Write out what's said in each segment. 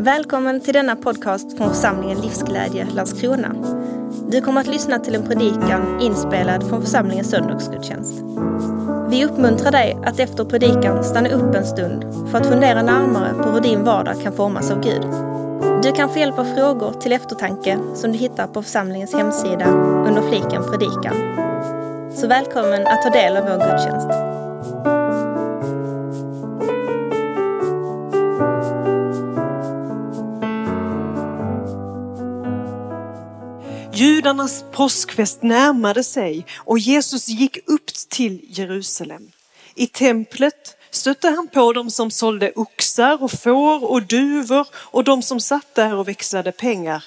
Välkommen till denna podcast från församlingen Livsglädje Landskrona. Du kommer att lyssna till en predikan inspelad från församlingens söndagsgudstjänst. Vi uppmuntrar dig att efter predikan stanna upp en stund för att fundera närmare på hur din vardag kan formas av Gud. Du kan få hjälp av frågor till eftertanke som du hittar på församlingens hemsida under fliken predikan. Så välkommen att ta del av vår gudstjänst. Judarnas påskfest närmade sig och Jesus gick upp till Jerusalem. I templet stötte han på dem som sålde oxar och får och duvor och de som satt där och växlade pengar.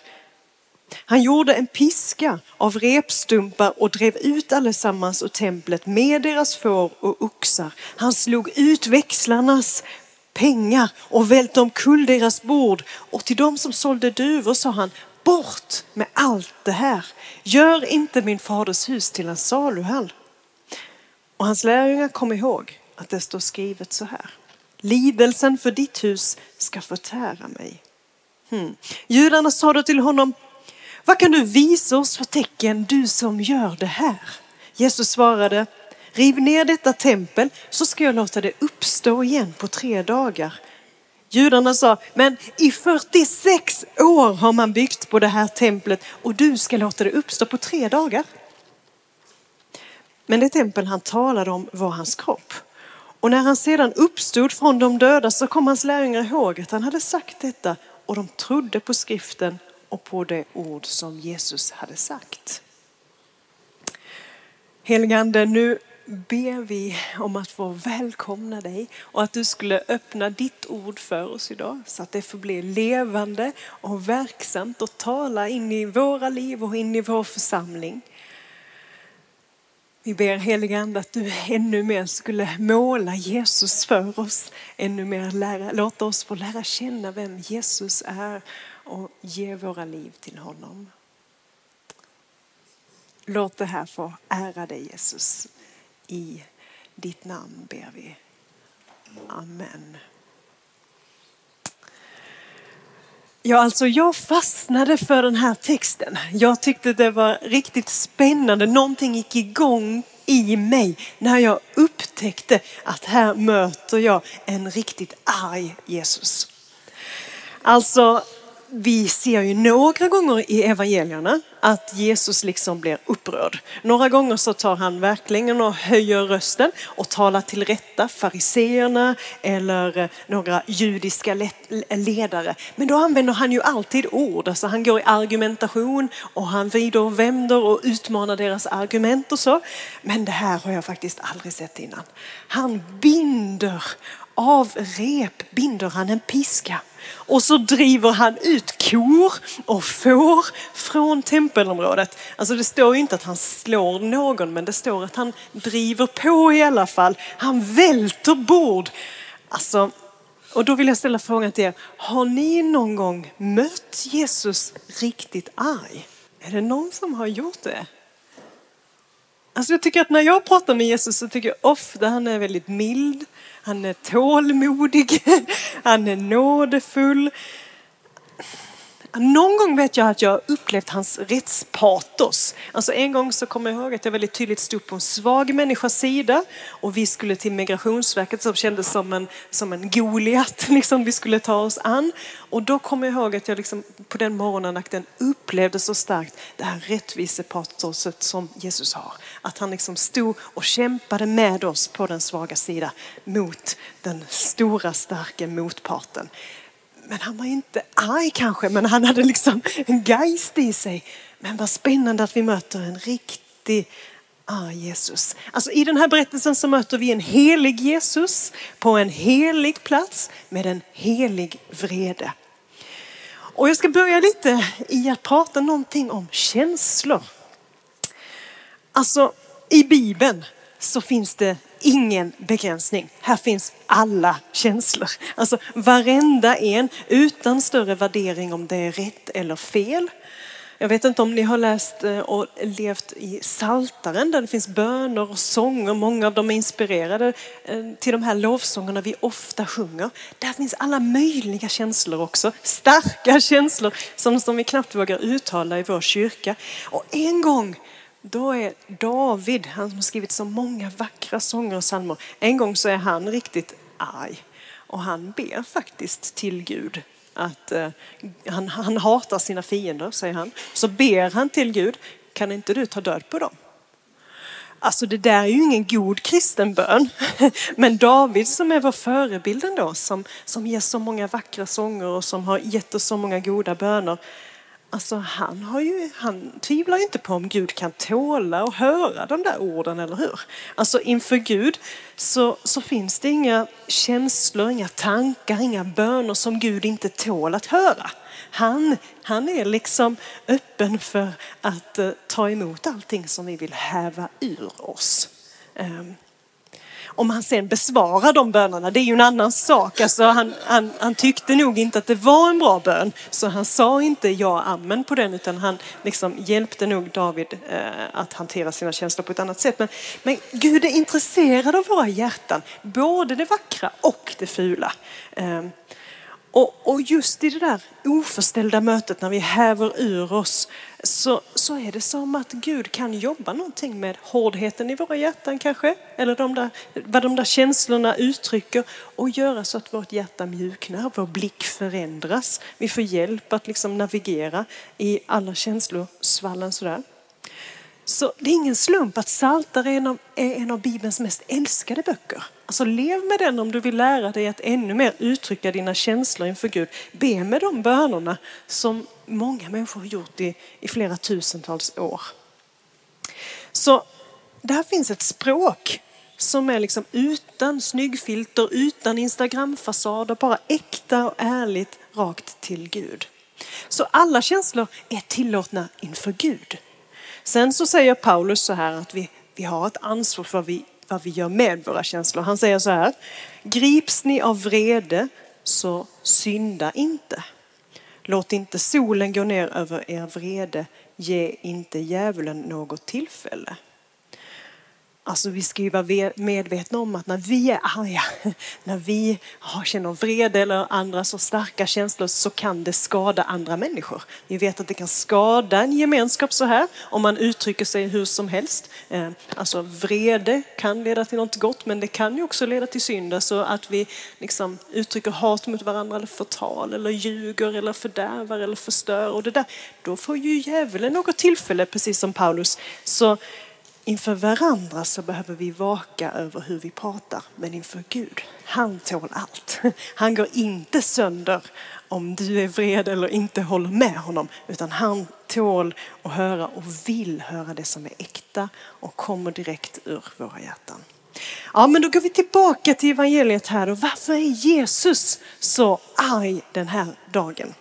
Han gjorde en piska av repstumpar och drev ut allesammans ur templet med deras får och oxar. Han slog ut växlarnas pengar och välte omkull deras bord och till dem som sålde duvor sa han bort med allt det här. Gör inte min faders hus till en saluhall. Och hans lärjungar kom ihåg att det står skrivet så här. Lidelsen för ditt hus ska förtära mig. Hmm. Judarna sa då till honom, vad kan du visa oss för tecken du som gör det här? Jesus svarade, riv ner detta tempel så ska jag låta det uppstå igen på tre dagar. Judarna sa, men i 46 år har man byggt på det här templet och du ska låta det uppstå på tre dagar. Men det tempel han talade om var hans kropp. Och när han sedan uppstod från de döda så kom hans lärjungar ihåg att han hade sagt detta och de trodde på skriften och på det ord som Jesus hade sagt. Heligande, nu ber vi om att få välkomna dig och att du skulle öppna ditt ord för oss idag så att det får bli levande och verksamt och tala in i våra liv och in i vår församling. Vi ber helige Ande att du ännu mer skulle måla Jesus för oss. Ännu mer lära, låta oss få lära känna vem Jesus är och ge våra liv till honom. Låt det här få ära dig Jesus. I ditt namn ber vi. Amen. Ja, alltså jag fastnade för den här texten. Jag tyckte det var riktigt spännande. Någonting gick igång i mig när jag upptäckte att här möter jag en riktigt arg Jesus. Alltså vi ser ju några gånger i evangelierna att Jesus liksom blir upprörd. Några gånger så tar han verkligen och höjer rösten och talar till rätta fariseerna eller eh, några judiska ledare. Men då använder han ju alltid ord, alltså han går i argumentation och han vrider och vänder och utmanar deras argument och så. Men det här har jag faktiskt aldrig sett innan. Han binder av rep binder han en piska och så driver han ut kor och får från tempelområdet. Alltså det står inte att han slår någon men det står att han driver på i alla fall. Han välter bord. Alltså, och då vill jag ställa frågan till er. Har ni någon gång mött Jesus riktigt arg? Är det någon som har gjort det? Alltså jag tycker att när jag pratar med Jesus så tycker jag ofta han är väldigt mild. Han är tålmodig, han är nådefull. Någon gång vet jag att jag upplevt hans rättspatos. Alltså en gång så kommer jag ihåg att jag väldigt tydligt stod på en svag människas sida och vi skulle till migrationsverket som kändes som en, som en Goliat, liksom vi skulle ta oss an. Och då kommer jag ihåg att jag liksom på den morgonandakten upplevde så starkt det här rättvisepatoset som Jesus har. Att han liksom stod och kämpade med oss på den svaga sidan mot den stora starka motparten. Men han var inte arg kanske, men han hade liksom en geist i sig. Men vad spännande att vi möter en riktig arg Jesus. Alltså i den här berättelsen så möter vi en helig Jesus på en helig plats med en helig vrede. Och jag ska börja lite i att prata någonting om känslor. Alltså i Bibeln så finns det ingen begränsning. Här finns alla känslor. Alltså varenda en utan större värdering om det är rätt eller fel. Jag vet inte om ni har läst eh, och levt i Saltaren där det finns böner och sånger. Många av dem är inspirerade eh, till de här lovsångerna vi ofta sjunger. Där finns alla möjliga känslor också. Starka känslor som, som vi knappt vågar uttala i vår kyrka. Och en gång då är David, han som har skrivit så många vackra sånger och psalmer, en gång så är han riktigt arg. Och han ber faktiskt till Gud att eh, han, han hatar sina fiender, säger han. Så ber han till Gud, kan inte du ta död på dem? Alltså det där är ju ingen god kristen bön. Men David som är vår förebild ändå, som, som ger så många vackra sånger och som har gett oss så många goda böner. Alltså han, har ju, han tvivlar ju inte på om Gud kan tåla och höra de där orden, eller hur? Alltså inför Gud så, så finns det inga känslor, inga tankar, inga böner som Gud inte tål att höra. Han, han är liksom öppen för att eh, ta emot allting som vi vill häva ur oss. Ehm, om han sen besvarar de bönerna, det är ju en annan sak. Alltså han, han, han, tyckte nog inte att det var en bra bön, så han sa inte ja, amen på den, utan han liksom hjälpte nog David eh, att hantera sina känslor på ett annat sätt. Men, men Gud är intresserad av våra hjärtan, både det vackra och det fula. Eh, och, och, just i det där oförställda mötet när vi häver ur oss så, så är det som att Gud kan jobba någonting med hårdheten i våra hjärtan kanske. Eller de där, vad de där känslorna uttrycker och göra så att vårt hjärta mjuknar, vår blick förändras. Vi får hjälp att liksom navigera i alla känslosvallen sådär. Så det är ingen slump att Psaltare är en av, är en av Bibelns mest älskade böcker. Alltså lev med den om du vill lära dig att ännu mer uttrycka dina känslor inför Gud. Be med de bönerna som många människor har gjort i, i flera tusentals år. Så där finns ett språk som är liksom utan snyggfilter, utan Instagramfasader, bara äkta och ärligt rakt till Gud. Så alla känslor är tillåtna inför Gud. Sen så säger Paulus så här att vi, vi har ett ansvar för vad vi, vad vi gör med våra känslor. Han säger så här, grips ni av vrede så synda inte. Låt inte solen gå ner över er vrede, ge inte djävulen något tillfälle. Alltså vi ska ju vara medvetna om att när vi är arga, när vi känner vrede eller andra så starka känslor så kan det skada andra människor. Vi vet att det kan skada en gemenskap så här om man uttrycker sig hur som helst. Eh, alltså vrede kan leda till något gott men det kan ju också leda till synd. Alltså att vi liksom uttrycker hat mot varandra eller förtal eller ljuger eller fördärvar eller förstör och det där. Då får ju djävulen något tillfälle precis som Paulus. Så Inför varandra så behöver vi vaka över hur vi pratar, men inför Gud, han tål allt. Han går inte sönder om du är vred eller inte håller med honom, utan han tål att höra och vill höra det som är äkta och kommer direkt ur våra hjärtan. Ja, men då går vi tillbaka till evangeliet här och varför är Jesus så arg den här dagen?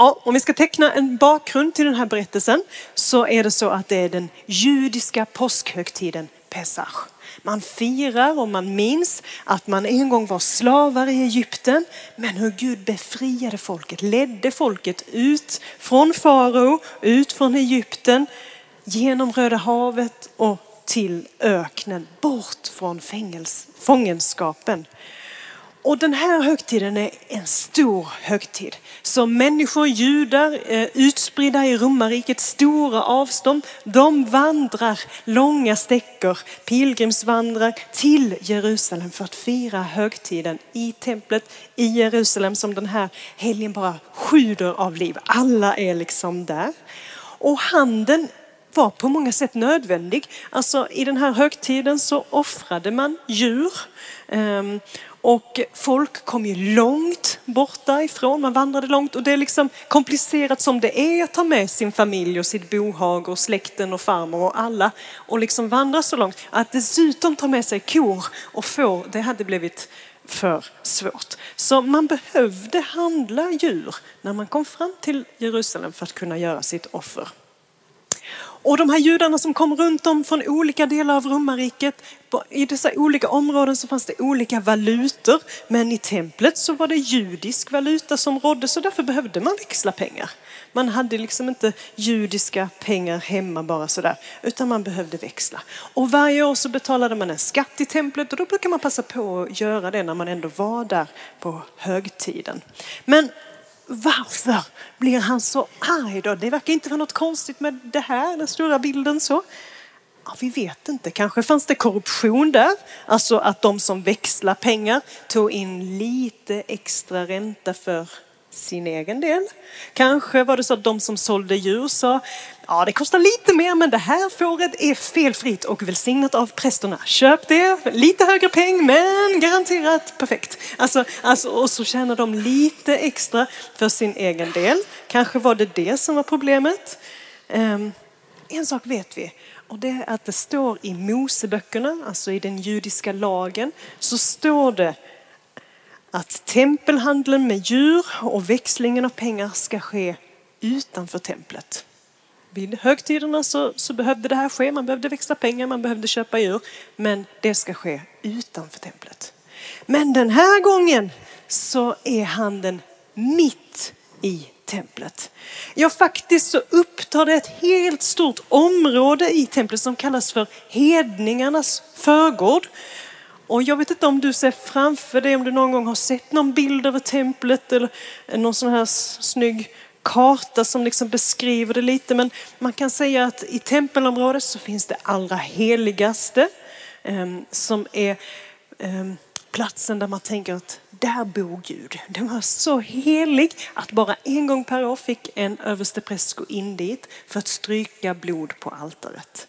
Ja, om vi ska teckna en bakgrund till den här berättelsen så är det så att det är den judiska påskhögtiden Pesach. Man firar och man minns att man en gång var slavar i Egypten men hur Gud befriade folket, ledde folket ut från farao, ut från Egypten, genom Röda havet och till öknen, bort från fängels, fångenskapen. Och den här högtiden är en stor högtid. Så människor, judar, eh, utspridda i romarriket, stora avstånd, de vandrar långa sträckor, pilgrimsvandrar till Jerusalem för att fira högtiden i templet i Jerusalem som den här helgen bara sjuder av liv. Alla är liksom där. Och handeln var på många sätt nödvändig. Alltså i den här högtiden så offrade man djur. Ehm, och folk kom ju långt borta ifrån, man vandrade långt och det är liksom komplicerat som det är att ta med sin familj och sitt bohag och släkten och farmor och alla och liksom vandra så långt. Att dessutom ta med sig kor och får, det hade blivit för svårt. Så man behövde handla djur när man kom fram till Jerusalem för att kunna göra sitt offer. Och de här judarna som kom runt om från olika delar av romarriket, i dessa olika områden så fanns det olika valutor. Men i templet så var det judisk valuta som rådde så därför behövde man växla pengar. Man hade liksom inte judiska pengar hemma bara sådär, utan man behövde växla. Och varje år så betalade man en skatt i templet och då brukar man passa på att göra det när man ändå var där på högtiden. Men varför blir han så arg då? Det verkar inte vara något konstigt med det här, den stora bilden så. Ja, vi vet inte, kanske fanns det korruption där. Alltså att de som växlar pengar tog in lite extra ränta för sin egen del. Kanske var det så att de som sålde djur sa Ja, det kostar lite mer men det här fåret är felfritt och välsignat av prästerna. Köp det, lite högre peng men garanterat perfekt. Alltså, alltså, och så tjänar de lite extra för sin egen del. Kanske var det det som var problemet. Um, en sak vet vi och det är att det står i Moseböckerna, alltså i den judiska lagen, så står det att tempelhandeln med djur och växlingen av pengar ska ske utanför templet. Vid högtiderna så, så behövde det här ske, man behövde växla pengar, man behövde köpa djur, men det ska ske utanför templet. Men den här gången så är handeln mitt i templet. Ja, faktiskt så upptar det ett helt stort område i templet som kallas för hedningarnas förgård. Och jag vet inte om du ser framför dig, om du någon gång har sett någon bild över templet eller någon sån här snygg karta som liksom beskriver det lite. Men man kan säga att i tempelområdet så finns det allra heligaste ehm, som är ehm, platsen där man tänker att där bor Gud. Den var så helig att bara en gång per år fick en överstepräst gå in dit för att stryka blod på altaret.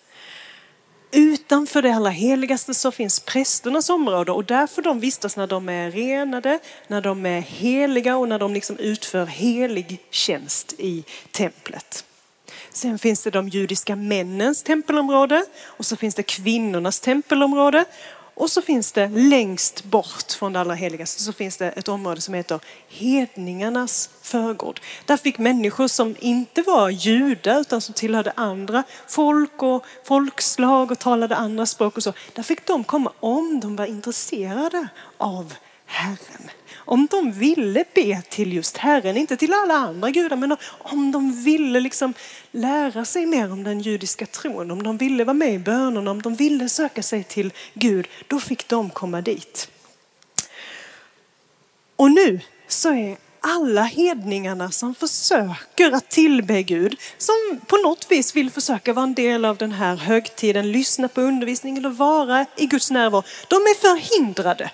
Utanför det allra heligaste så finns prästernas område och där får de vistas när de är renade, när de är heliga och när de liksom utför helig tjänst i templet. Sen finns det de judiska männens tempelområde och så finns det kvinnornas tempelområde och så finns det längst bort från det allra heligaste så finns det ett område som heter hedningarnas förgård. Där fick människor som inte var judar utan som tillhörde andra folk och folkslag och talade andra språk och så. Där fick de komma om de var intresserade av Herren. Om de ville be till just Herren, inte till alla andra gudar, men om de ville liksom lära sig mer om den judiska tron, om de ville vara med i bönerna, om de ville söka sig till Gud, då fick de komma dit. Och nu så är alla hedningarna som försöker att tillbe Gud, som på något vis vill försöka vara en del av den här högtiden, lyssna på undervisning eller vara i Guds närvaro, de är förhindrade.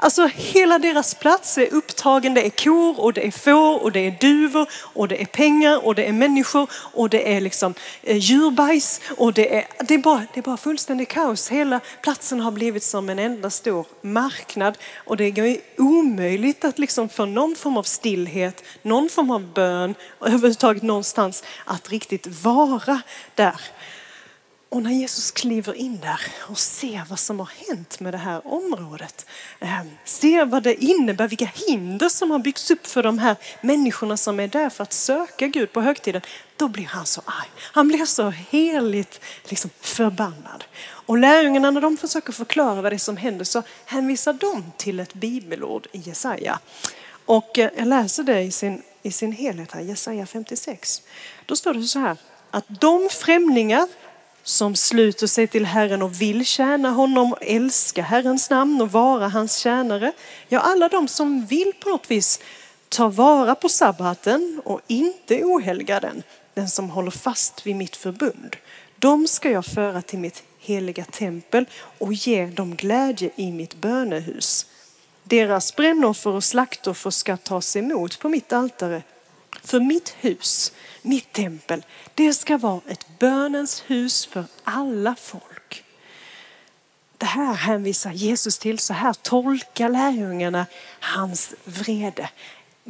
Alltså hela deras plats är upptagen. Det är kor och det är får och det är duvor och det är pengar och det är människor och det är liksom eh, djurbajs och det är, det är, bara, det är bara fullständigt kaos. Hela platsen har blivit som en enda stor marknad och det är omöjligt att liksom få någon form av stillhet, någon form av bön och överhuvudtaget någonstans att riktigt vara där. Och när Jesus kliver in där och ser vad som har hänt med det här området, eh, ser vad det innebär, vilka hinder som har byggts upp för de här människorna som är där för att söka Gud på högtiden, då blir han så arg. Han blir så heligt liksom förbannad. Och lärjungarna när de försöker förklara vad det är som händer så hänvisar de till ett bibelord i Jesaja. Och eh, jag läser det i sin, i sin helhet här, Jesaja 56. Då står det så här att de främlingar som sluter sig till Herren och vill tjäna honom och älska Herrens namn och vara hans tjänare. Ja, alla de som vill på något vis ta vara på sabbaten och inte ohelga den, den som håller fast vid mitt förbund. De ska jag föra till mitt heliga tempel och ge dem glädje i mitt bönehus. Deras brännoffer och slaktoffer ska tas emot på mitt altare. För mitt hus mitt tempel, det ska vara ett bönens hus för alla folk. Det här hänvisar Jesus till, så här tolkar lärjungarna hans vrede.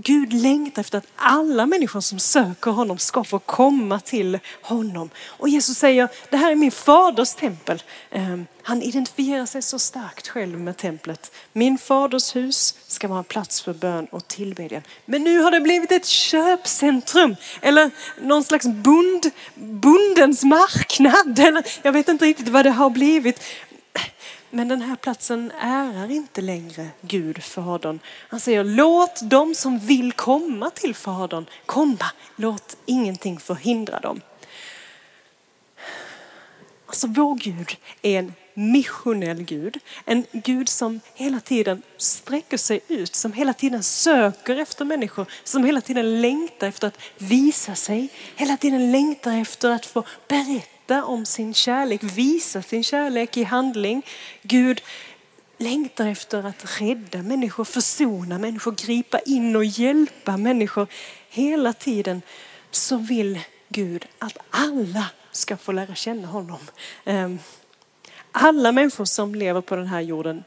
Gud längtar efter att alla människor som söker honom ska få komma till honom. Och Jesus säger, det här är min faders tempel. Ehm, han identifierar sig så starkt själv med templet. Min faders hus ska vara en plats för bön och tillbedjan. Men nu har det blivit ett köpcentrum eller någon slags bond, bondens marknad. Eller jag vet inte riktigt vad det har blivit. Men den här platsen ärar inte längre Gud, Fadern. Han säger låt de som vill komma till Fadern komma. Låt ingenting förhindra dem. Alltså vår Gud är en missionell Gud. En Gud som hela tiden sträcker sig ut, som hela tiden söker efter människor, som hela tiden längtar efter att visa sig, hela tiden längtar efter att få berätta berätta om sin kärlek, visa sin kärlek i handling. Gud längtar efter att rädda människor, försona människor, gripa in och hjälpa människor. Hela tiden så vill Gud att alla ska få lära känna honom. Ehm, alla människor som lever på den här jorden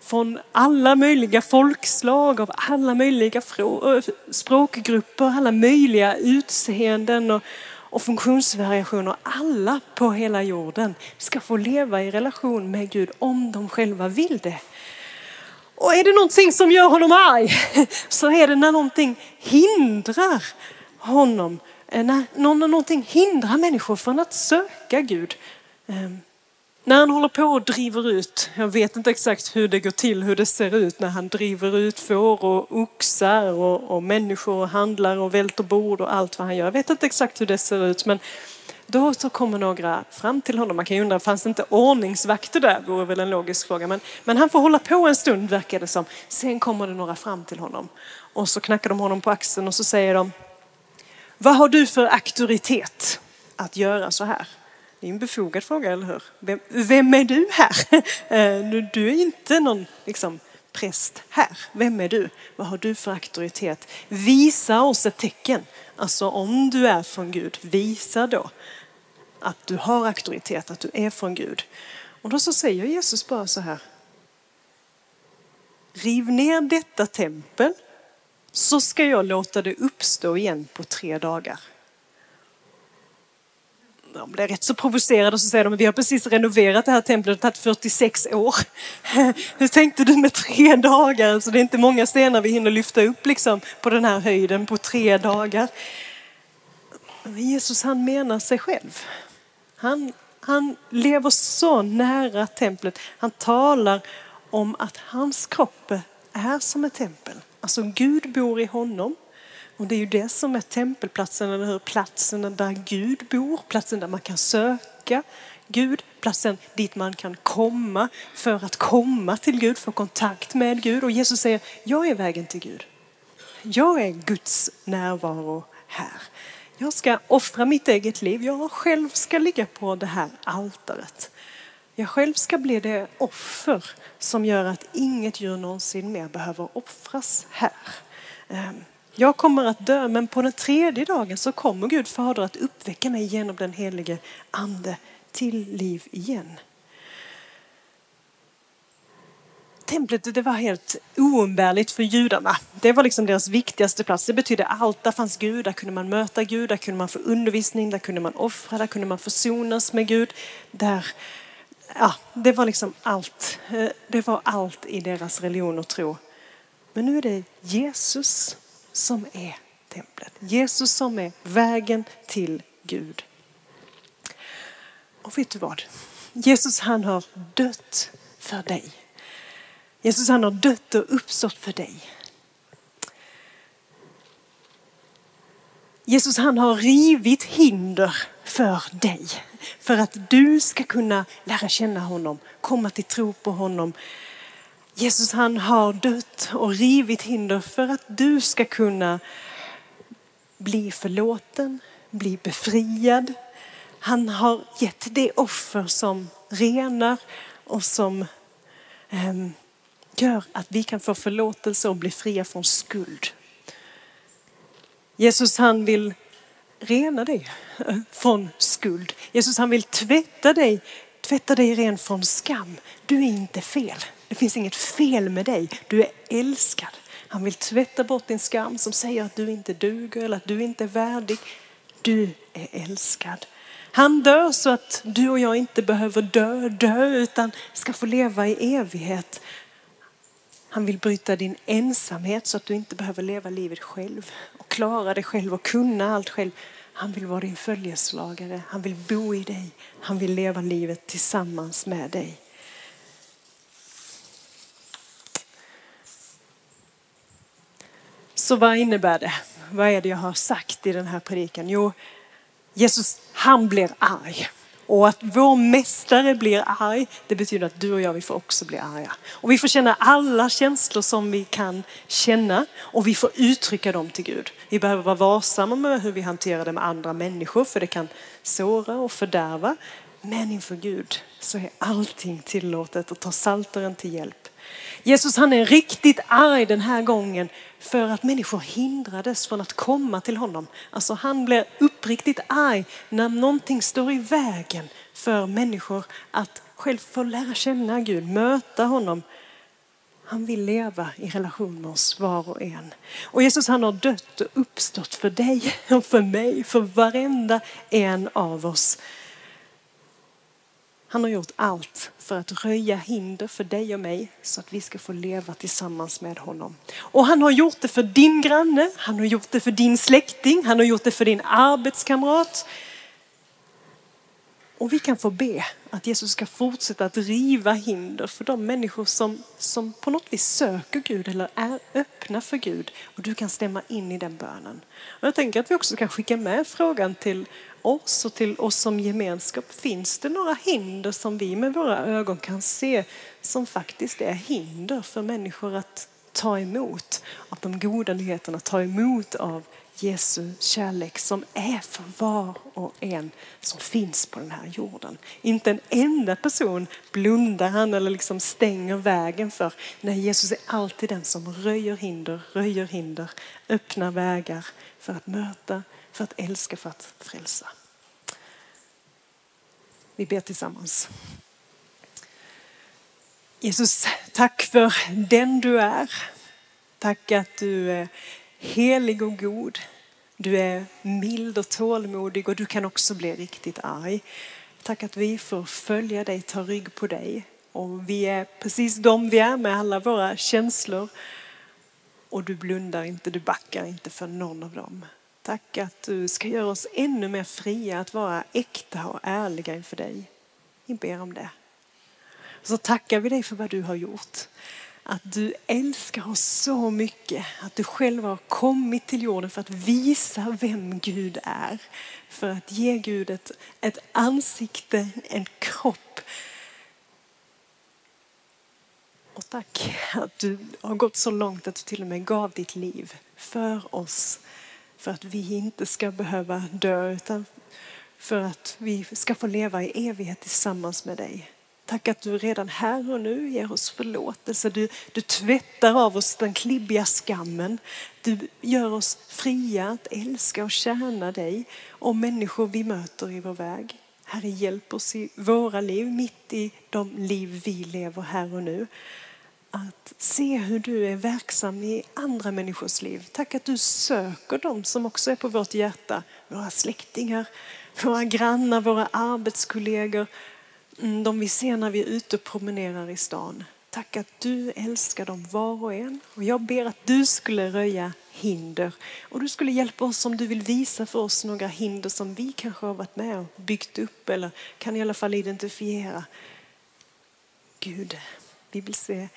från alla möjliga folkslag, av alla möjliga eh, språkgrupper, alla möjliga utseenden och, och funktionsvariationer, alla på hela jorden, ska få leva i relation med Gud om de själva vill det. Och är det någonting som gör honom arg så är det när någonting hindrar honom, eh, när någonting hindrar människor från att söka Gud. Ehm, när han håller på och driver ut, jag vet inte exakt hur det går till, hur det ser ut när han driver ut får och oxar och, och människor och handlar och välter bord och allt vad han gör. Jag vet inte exakt hur det ser ut men då så kommer några fram till honom. Man kan ju undra, fanns det inte ordningsvakter där? Det vore väl en logisk fråga. Men, men han får hålla på en stund verkar det som. Sen kommer det några fram till honom och så knackar de honom på axeln och så säger de Vad har du för auktoritet att göra så här? Det är en befogad fråga, eller hur? Vem, vem är du här? Eh, du är inte någon liksom, präst här. Vem är du? Vad har du för auktoritet? Visa oss ett tecken. Alltså om du är från Gud, visa då att du har auktoritet, att du är från Gud. Och då så säger Jesus bara så här. Riv ner detta tempel så ska jag låta det uppstå igen på tre dagar de blir rätt så provocerade och så säger de vi har precis renoverat det här templet, det har tagit 46 år. Hur tänkte du med tre dagar? Alltså det är inte många stenar vi hinner lyfta upp liksom på den här höjden på tre dagar. Men Jesus han menar sig själv. Han, han lever så nära templet. Han talar om att hans kropp är som ett tempel. Alltså Gud bor i honom. Och det är ju det som är tempelplatsen, eller hur? Platsen där Gud bor, platsen där man kan söka Gud, platsen dit man kan komma för att komma till Gud, få kontakt med Gud. Och Jesus säger, jag är vägen till Gud. Jag är Guds närvaro här. Jag ska offra mitt eget liv. Jag själv ska ligga på det här altaret. Jag själv ska bli det offer som gör att inget djur någonsin mer behöver offras här. Ehm, jag kommer att dö, men på den tredje dagen så kommer Gud Fader att uppväcka mig genom den helige Ande till liv igen. Templet det var helt oumbärligt för judarna. Det var liksom deras viktigaste plats. Det betydde allt. Där fanns Gud, där kunde man möta Gud, där kunde man få undervisning, där kunde man offra, där kunde man försonas med Gud. Där, ja, det var liksom allt. Eh, det var allt i deras religion och tro. Men nu är det Jesus som är templet. Jesus som är vägen till Gud. Och vet du vad? Jesus han har dött för dig. Jesus han har dött och uppstått för dig. Jesus han har rivit hinder för dig. För att du ska kunna lära känna honom, komma till tro på honom, Jesus han har dött och rivit hinder för att du ska kunna bli förlåten, bli befriad. Han har gett det offer som renar och som eh, gör att vi kan få förlåtelse och bli fria från skuld. Jesus han vill rena dig eh, från skuld. Jesus han vill tvätta dig, tvätta dig ren från skam. Du är inte fel. Det finns inget fel med dig. Du är älskad. Han vill tvätta bort din skam som säger att du inte duger eller att du inte är värdig. Du är älskad. Han dör så att du och jag inte behöver dö, dö utan ska få leva i evighet. Han vill bryta din ensamhet så att du inte behöver leva livet själv och klara dig själv och kunna allt själv. Han vill vara din följeslagare. Han vill bo i dig. Han vill leva livet tillsammans med dig. Så vad innebär det? Vad är det jag har sagt i den här predikan? Jo, Jesus han blir arg. Och att vår mästare blir arg, det betyder att du och jag, vi får också bli arga. Och vi får känna alla känslor som vi kan känna och vi får uttrycka dem till Gud. Vi behöver vara varsamma med hur vi hanterar det med andra människor för det kan såra och fördärva. Men inför Gud så är allting tillåtet och ta salteren till hjälp. Jesus han är riktigt arg den här gången för att människor hindrades från att komma till honom. Alltså han blir uppriktigt arg när någonting står i vägen för människor att själv få lära känna Gud, möta honom. Han vill leva i relation med oss var och en. Och Jesus han har dött och uppstått för dig och för mig, för varenda en av oss. Han har gjort allt för att röja hinder för dig och mig så att vi ska få leva tillsammans med honom. Och han har gjort det för din granne, han har gjort det för din släkting, han har gjort det för din arbetskamrat. Och vi kan få be att Jesus ska fortsätta att riva hinder för de människor som, som på något vis söker Gud eller är öppna för Gud. Och du kan stämma in i den bönen. Och jag tänker att vi också kan skicka med frågan till oss och till oss som gemenskap. Finns det några hinder som vi med våra ögon kan se som faktiskt är hinder för människor att ta emot av de goda nyheterna, ta emot av Jesu kärlek som är för var och en som finns på den här jorden. Inte en enda person blundar han eller liksom stänger vägen för. Nej, Jesus är alltid den som röjer hinder, röjer hinder, öppnar vägar för att möta, för att älska, för att frälsa. Vi ber tillsammans. Jesus, tack för den du är. Tack att du är helig och god. Du är mild och tålmodig och du kan också bli riktigt arg. Tack att vi får följa dig, ta rygg på dig. Och vi är precis de vi är med alla våra känslor. Och du blundar inte, du backar inte för någon av dem. Tack att du ska göra oss ännu mer fria att vara äkta och ärliga inför dig. Vi ber om det. Så tackar vi dig för vad du har gjort. Att du älskar oss så mycket att du själv har kommit till jorden för att visa vem Gud är. För att ge Gud ett, ett ansikte, en kropp. Och tack att du har gått så långt att du till och med gav ditt liv för oss för att vi inte ska behöva dö utan för att vi ska få leva i evighet tillsammans med dig. Tack att du redan här och nu ger oss förlåtelse. Du, du tvättar av oss den klibbiga skammen. Du gör oss fria att älska och tjäna dig och människor vi möter i vår väg. Herre, hjälp oss i våra liv, mitt i de liv vi lever här och nu att se hur du är verksam i andra människors liv. Tack att du söker dem som också är på vårt hjärta. Våra släktingar, våra grannar, våra arbetskollegor. Mm, de vi ser när vi är ute och promenerar i stan. Tack att du älskar dem var och en. Och jag ber att du skulle röja hinder. Och du skulle hjälpa oss om du vill visa för oss några hinder som vi kanske har varit med och byggt upp eller kan i alla fall identifiera. Gud, vi vill se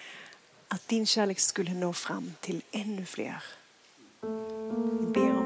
att din kärlek skulle nå fram till ännu fler. Vi ber om